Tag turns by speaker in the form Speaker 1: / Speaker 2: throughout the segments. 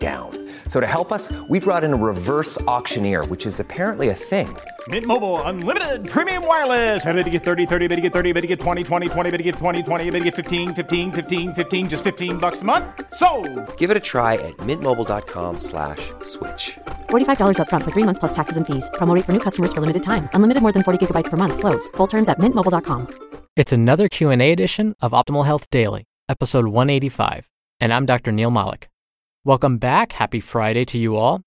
Speaker 1: down. So to help us, we brought in a reverse auctioneer, which is apparently a thing.
Speaker 2: Mint Mobile unlimited premium wireless. Ready to get 30, 30, bit to get 30, bit to get 20, 20, 20, bit to get 20, 20, bit to get 15, 15, 15, 15 just 15 bucks a month. So,
Speaker 1: Give it a try at mintmobile.com/switch. slash
Speaker 3: $45 upfront for three months plus taxes and fees. Promo rate for new customers for limited time. Unlimited more than 40 gigabytes per month. Slows. Full terms at mintmobile.com.
Speaker 4: It's another Q&A edition of Optimal Health Daily, episode 185, and I'm Dr. Neal Malik. Welcome back. Happy Friday to you all.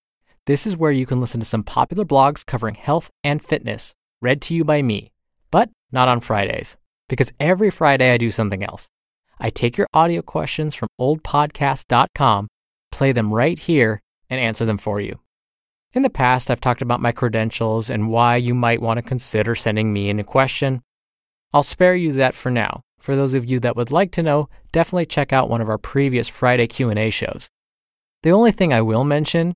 Speaker 4: This is where you can listen to some popular blogs covering health and fitness, read to you by me, but not on Fridays, because every Friday I do something else. I take your audio questions from ohdpodcast.com, play them right here, and answer them for you. In the past, I've talked about my credentials and why you might want to consider sending me in a question. I'll spare you that for now. For those of you that would like to know, definitely check out one of our previous Friday Q&A shows. The only thing I will mention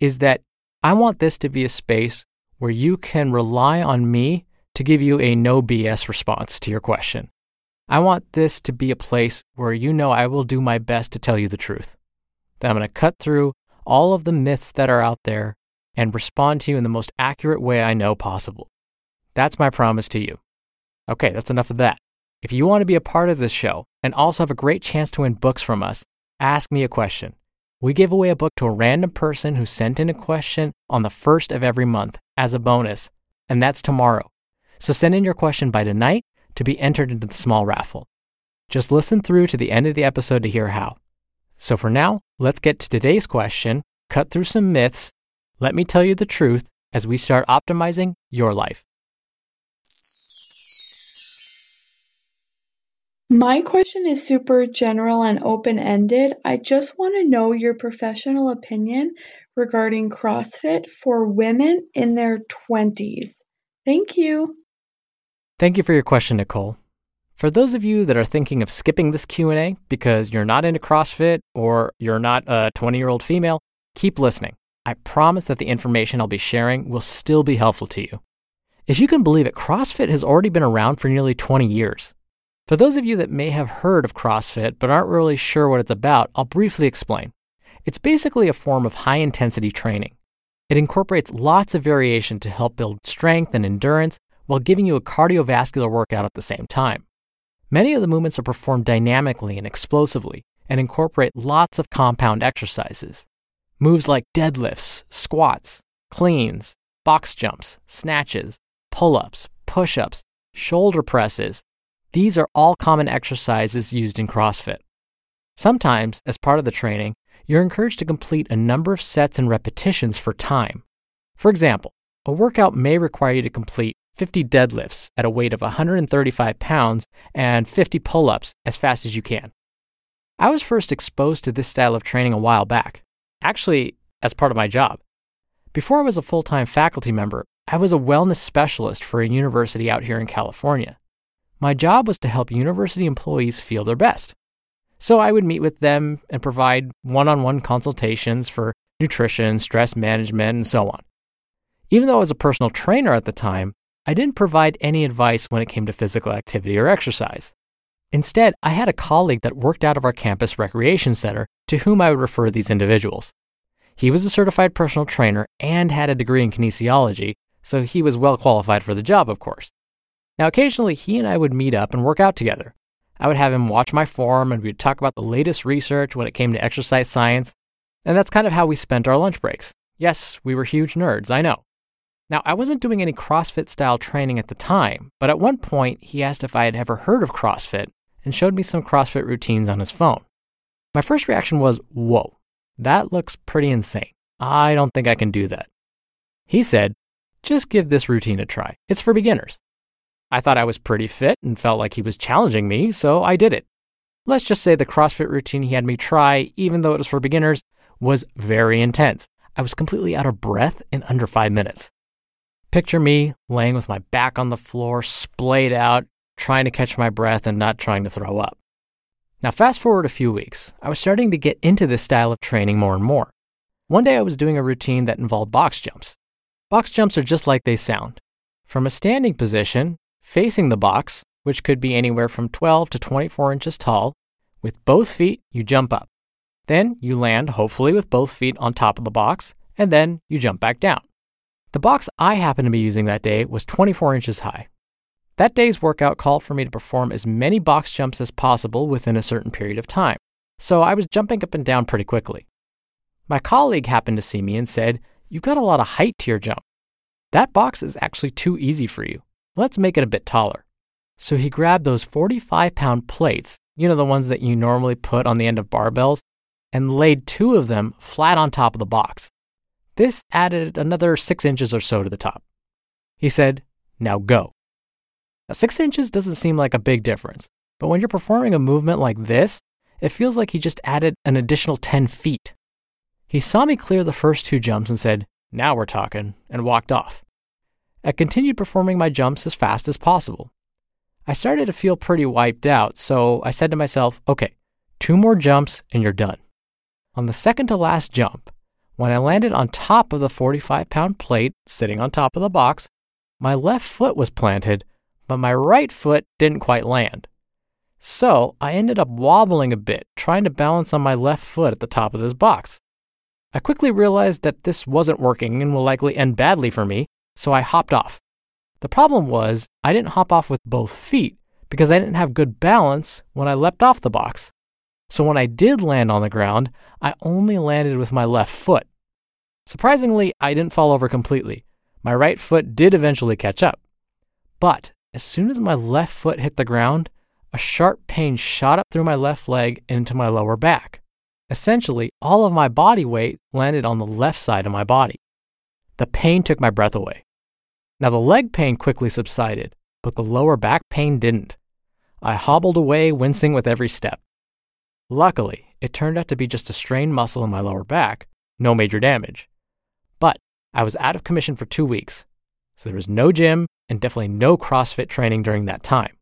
Speaker 4: is that I want this to be a space where you can rely on me to give you a no BS response to your question. I want this to be a place where you know I will do my best to tell you the truth. That I'm going to cut through all of the myths that are out there and respond to you in the most accurate way I know possible. That's my promise to you. Okay, that's enough of that. If you want to be a part of this show and also have a great chance to win books from us, ask me a question. We give away a book to a random person who sent in a question on the first of every month as a bonus, and that's tomorrow. So send in your question by tonight to be entered into the small raffle. Just listen through to the end of the episode to hear how. So for now, let's get to today's question, cut through some myths, let me tell you the truth as we start optimizing your life.
Speaker 5: My question is super general and open ended. I just want to know your professional opinion regarding CrossFit for women in their 20s. Thank you.
Speaker 4: Thank you for your question, Nicole. For those of you that are thinking of skipping this Q&A because you're not into CrossFit or you're not a 20-year-old female, keep listening. I promise that the information I'll be sharing will still be helpful to you. If you can believe it, CrossFit has already been around for nearly 20 years. For those of you that may have heard of CrossFit but aren't really sure what it's about, I'll briefly explain. It's basically a form of high intensity training. It incorporates lots of variation to help build strength and endurance while giving you a cardiovascular workout at the same time. Many of the movements are performed dynamically and explosively and incorporate lots of compound exercises. Moves like deadlifts, squats, cleans, box jumps, snatches, pull ups, push ups, shoulder presses, these are all common exercises used in CrossFit. Sometimes, as part of the training, you're encouraged to complete a number of sets and repetitions for time. For example, a workout may require you to complete 50 deadlifts at a weight of 135 pounds and 50 pull ups as fast as you can. I was first exposed to this style of training a while back, actually, as part of my job. Before I was a full time faculty member, I was a wellness specialist for a university out here in California. My job was to help university employees feel their best. So I would meet with them and provide one on one consultations for nutrition, stress management, and so on. Even though I was a personal trainer at the time, I didn't provide any advice when it came to physical activity or exercise. Instead, I had a colleague that worked out of our campus recreation center to whom I would refer these individuals. He was a certified personal trainer and had a degree in kinesiology, so he was well qualified for the job, of course. Now, occasionally, he and I would meet up and work out together. I would have him watch my form and we'd talk about the latest research when it came to exercise science. And that's kind of how we spent our lunch breaks. Yes, we were huge nerds, I know. Now, I wasn't doing any CrossFit style training at the time, but at one point he asked if I had ever heard of CrossFit and showed me some CrossFit routines on his phone. My first reaction was, whoa, that looks pretty insane. I don't think I can do that. He said, just give this routine a try. It's for beginners. I thought I was pretty fit and felt like he was challenging me, so I did it. Let's just say the CrossFit routine he had me try, even though it was for beginners, was very intense. I was completely out of breath in under five minutes. Picture me laying with my back on the floor, splayed out, trying to catch my breath and not trying to throw up. Now, fast forward a few weeks, I was starting to get into this style of training more and more. One day I was doing a routine that involved box jumps. Box jumps are just like they sound. From a standing position, facing the box, which could be anywhere from 12 to 24 inches tall, with both feet, you jump up. Then you land, hopefully, with both feet on top of the box, and then you jump back down. The box I happened to be using that day was 24 inches high. That day's workout called for me to perform as many box jumps as possible within a certain period of time, so I was jumping up and down pretty quickly. My colleague happened to see me and said, You've got a lot of height to your jump. That box is actually too easy for you. Let's make it a bit taller. So he grabbed those 45 pound plates, you know, the ones that you normally put on the end of barbells, and laid two of them flat on top of the box. This added another six inches or so to the top. He said, Now go. Now, six inches doesn't seem like a big difference, but when you're performing a movement like this, it feels like he just added an additional 10 feet. He saw me clear the first two jumps and said, Now we're talking, and walked off. I continued performing my jumps as fast as possible. I started to feel pretty wiped out, so I said to myself, Okay, two more jumps and you're done. On the second to last jump, when I landed on top of the 45 pound plate sitting on top of the box, my left foot was planted, but my right foot didn't quite land. So I ended up wobbling a bit, trying to balance on my left foot at the top of this box. I quickly realized that this wasn't working and will likely end badly for me, so I hopped off. The problem was, I didn't hop off with both feet because I didn't have good balance when I leapt off the box. So when I did land on the ground, I only landed with my left foot. Surprisingly, I didn't fall over completely. My right foot did eventually catch up. But as soon as my left foot hit the ground, a sharp pain shot up through my left leg into my lower back. Essentially, all of my body weight landed on the left side of my body. The pain took my breath away. Now, the leg pain quickly subsided, but the lower back pain didn't. I hobbled away, wincing with every step. Luckily, it turned out to be just a strained muscle in my lower back, no major damage. But I was out of commission for two weeks, so there was no gym and definitely no CrossFit training during that time.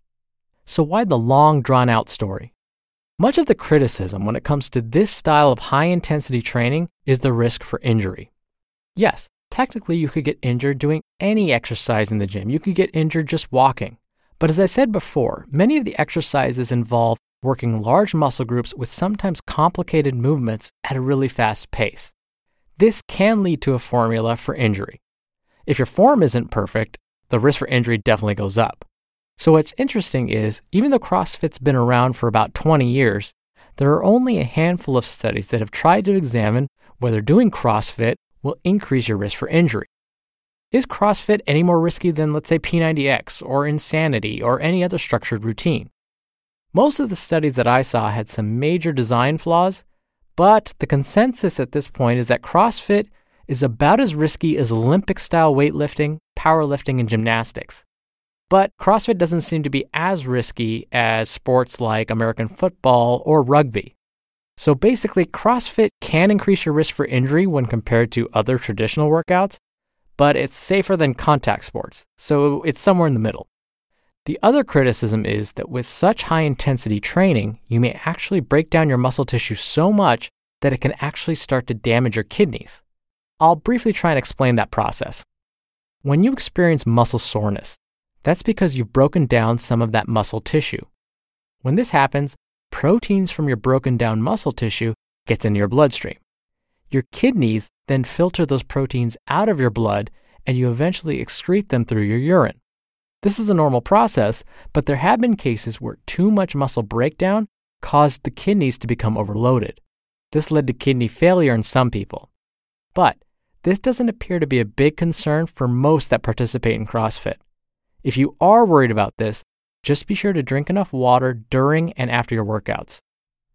Speaker 4: So, why the long, drawn out story? Much of the criticism when it comes to this style of high intensity training is the risk for injury. Yes, technically you could get injured doing any exercise in the gym. You could get injured just walking. But as I said before, many of the exercises involve working large muscle groups with sometimes complicated movements at a really fast pace. This can lead to a formula for injury. If your form isn't perfect, the risk for injury definitely goes up. So, what's interesting is even though CrossFit's been around for about 20 years, there are only a handful of studies that have tried to examine whether doing CrossFit will increase your risk for injury. Is CrossFit any more risky than, let's say, P90X or Insanity or any other structured routine? Most of the studies that I saw had some major design flaws, but the consensus at this point is that CrossFit is about as risky as Olympic style weightlifting, powerlifting, and gymnastics. But CrossFit doesn't seem to be as risky as sports like American football or rugby. So basically, CrossFit can increase your risk for injury when compared to other traditional workouts, but it's safer than contact sports, so it's somewhere in the middle. The other criticism is that with such high intensity training, you may actually break down your muscle tissue so much that it can actually start to damage your kidneys. I'll briefly try and explain that process. When you experience muscle soreness, that's because you've broken down some of that muscle tissue. When this happens, proteins from your broken down muscle tissue gets into your bloodstream. Your kidneys then filter those proteins out of your blood and you eventually excrete them through your urine. This is a normal process, but there have been cases where too much muscle breakdown caused the kidneys to become overloaded. This led to kidney failure in some people. But this doesn't appear to be a big concern for most that participate in CrossFit. If you are worried about this, just be sure to drink enough water during and after your workouts.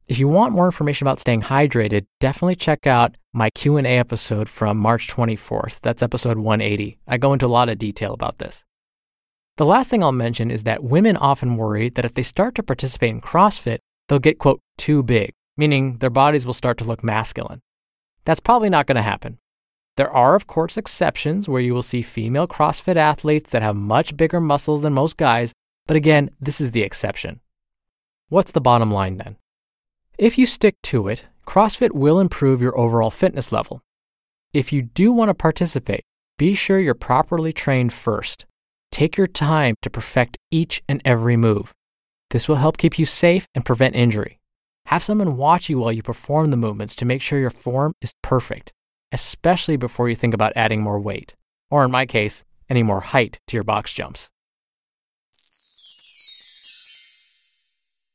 Speaker 4: If you want more information about staying hydrated, definitely check out my Q&A episode from March 24th. That's episode 180. I go into a lot of detail about this. The last thing I'll mention is that women often worry that if they start to participate in CrossFit, they'll get, quote, too big, meaning their bodies will start to look masculine. That's probably not going to happen. There are, of course, exceptions where you will see female CrossFit athletes that have much bigger muscles than most guys, but again, this is the exception. What's the bottom line then? If you stick to it, CrossFit will improve your overall fitness level. If you do want to participate, be sure you're properly trained first. Take your time to perfect each and every move. This will help keep you safe and prevent injury. Have someone watch you while you perform the movements to make sure your form is perfect, especially before you think about adding more weight, or in my case, any more height to your box jumps.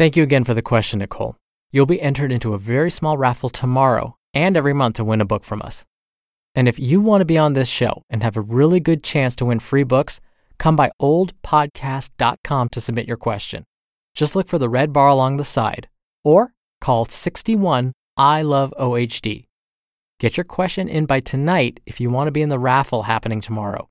Speaker 4: Thank you again for the question, Nicole. You'll be entered into a very small raffle tomorrow and every month to win a book from us. And if you want to be on this show and have a really good chance to win free books, come by ohdpodcast.com to submit your question. Just look for the red bar along the side or call 61 I love OHD. Get your question in by tonight if you want to be in the raffle happening tomorrow.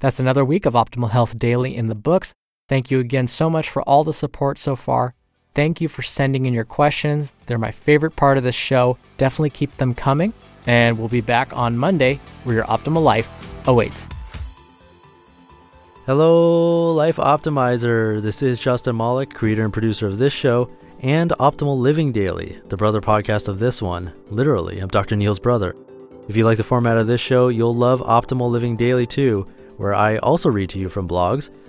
Speaker 4: That's another week of Optimal Health Daily in the books. Thank you again so much for all the support so far. Thank you for sending in your questions. They're my favorite part of this show. Definitely keep them coming. And we'll be back on Monday where your optimal life awaits.
Speaker 6: Hello, Life Optimizer. This is Justin Malik, creator and producer of this show and Optimal Living Daily, the brother podcast of this one. Literally, I'm Dr. Neal's brother. If you like the format of this show, you'll love Optimal Living Daily too, where I also read to you from blogs